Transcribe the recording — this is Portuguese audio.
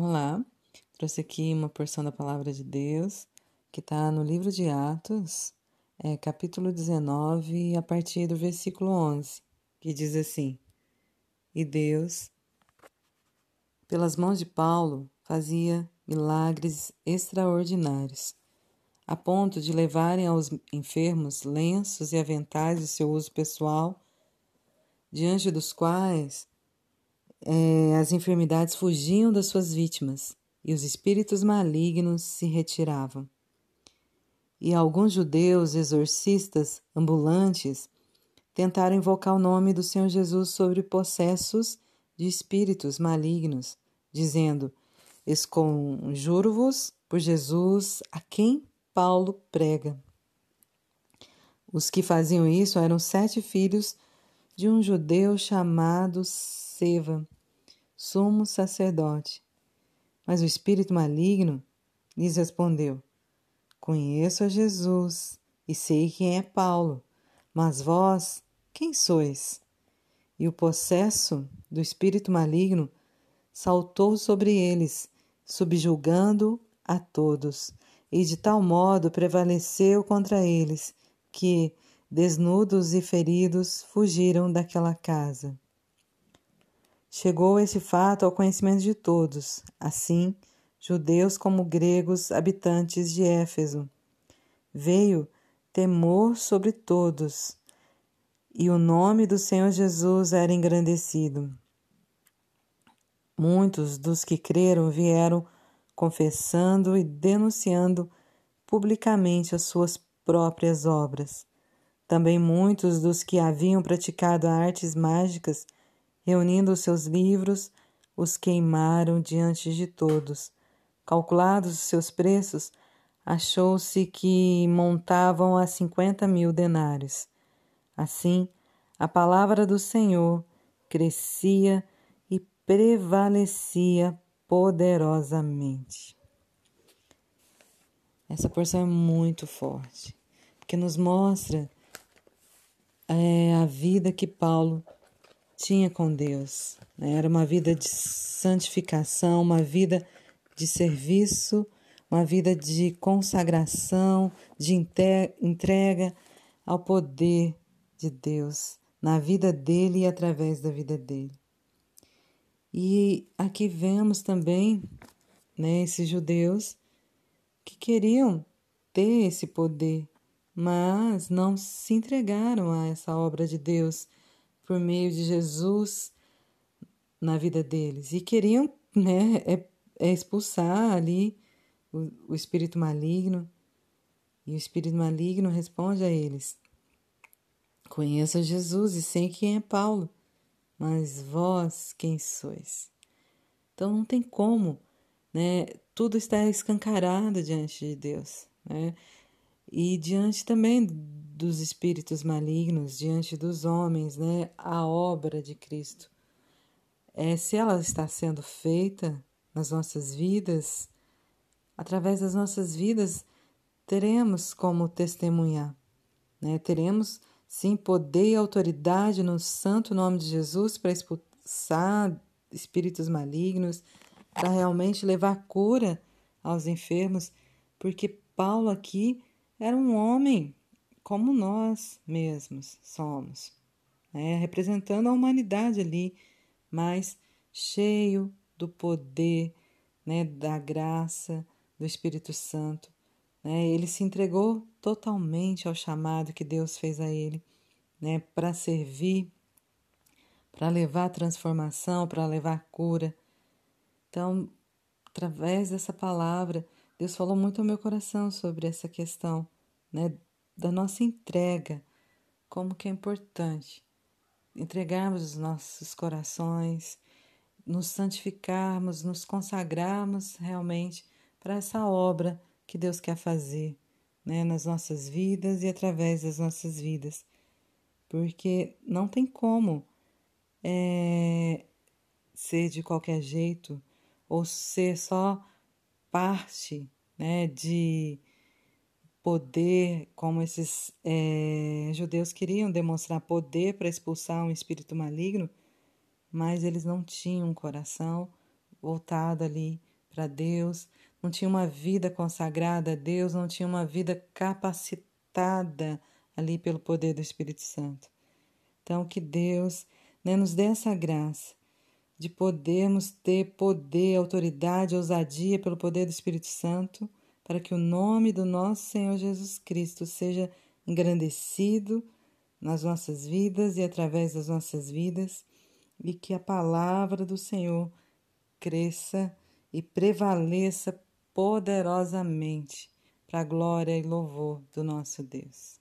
Olá, trouxe aqui uma porção da palavra de Deus que está no livro de Atos, é, capítulo 19, a partir do versículo 11, que diz assim: E Deus, pelas mãos de Paulo, fazia milagres extraordinários, a ponto de levarem aos enfermos lenços e aventais de seu uso pessoal, diante dos quais é, as enfermidades fugiam das suas vítimas e os espíritos malignos se retiravam. E alguns judeus exorcistas ambulantes tentaram invocar o nome do Senhor Jesus sobre possessos de espíritos malignos, dizendo: Esconjuro-vos por Jesus a quem Paulo prega. Os que faziam isso eram sete filhos de um judeu chamado Seva, sumo sacerdote. Mas o espírito maligno lhes respondeu: Conheço a Jesus e sei quem é Paulo, mas vós, quem sois? E o possesso do espírito maligno saltou sobre eles, subjulgando a todos, e de tal modo prevaleceu contra eles, que, desnudos e feridos, fugiram daquela casa. Chegou esse fato ao conhecimento de todos, assim, judeus como gregos habitantes de Éfeso. Veio temor sobre todos, e o nome do Senhor Jesus era engrandecido. Muitos dos que creram vieram confessando e denunciando publicamente as suas próprias obras. Também muitos dos que haviam praticado artes mágicas Reunindo os seus livros, os queimaram diante de todos. Calculados os seus preços, achou-se que montavam a cinquenta mil denários. Assim, a palavra do Senhor crescia e prevalecia poderosamente. Essa porção é muito forte, porque nos mostra é, a vida que Paulo tinha com Deus. Né? Era uma vida de santificação, uma vida de serviço, uma vida de consagração, de entrega ao poder de Deus na vida dele e através da vida dele. E aqui vemos também né, esses judeus que queriam ter esse poder, mas não se entregaram a essa obra de Deus por meio de Jesus na vida deles e queriam né, é, é expulsar ali o, o espírito maligno e o espírito maligno responde a eles: Conheço Jesus e sei quem é Paulo, mas vós quem sois? Então não tem como, né? Tudo está escancarado diante de Deus, né? E diante também dos espíritos malignos diante dos homens, né? A obra de Cristo. É, se ela está sendo feita nas nossas vidas, através das nossas vidas, teremos como testemunhar, né? Teremos sim poder e autoridade no santo nome de Jesus para expulsar espíritos malignos, para realmente levar cura aos enfermos, porque Paulo aqui era um homem como nós mesmos somos, né? representando a humanidade ali, mas cheio do poder, né? da graça do Espírito Santo. Né? Ele se entregou totalmente ao chamado que Deus fez a ele, né? para servir, para levar transformação, para levar cura. Então, através dessa palavra, Deus falou muito ao meu coração sobre essa questão, né, da nossa entrega, como que é importante entregarmos os nossos corações, nos santificarmos, nos consagrarmos realmente para essa obra que Deus quer fazer né, nas nossas vidas e através das nossas vidas. Porque não tem como é, ser de qualquer jeito ou ser só parte né, de poder, como esses é, judeus queriam demonstrar poder para expulsar um espírito maligno, mas eles não tinham um coração voltado ali para Deus, não tinha uma vida consagrada a Deus, não tinha uma vida capacitada ali pelo poder do Espírito Santo. Então, que Deus né, nos dê essa graça de podermos ter poder, autoridade, ousadia pelo poder do Espírito Santo, para que o nome do nosso Senhor Jesus Cristo seja engrandecido nas nossas vidas e através das nossas vidas, e que a palavra do Senhor cresça e prevaleça poderosamente para a glória e louvor do nosso Deus.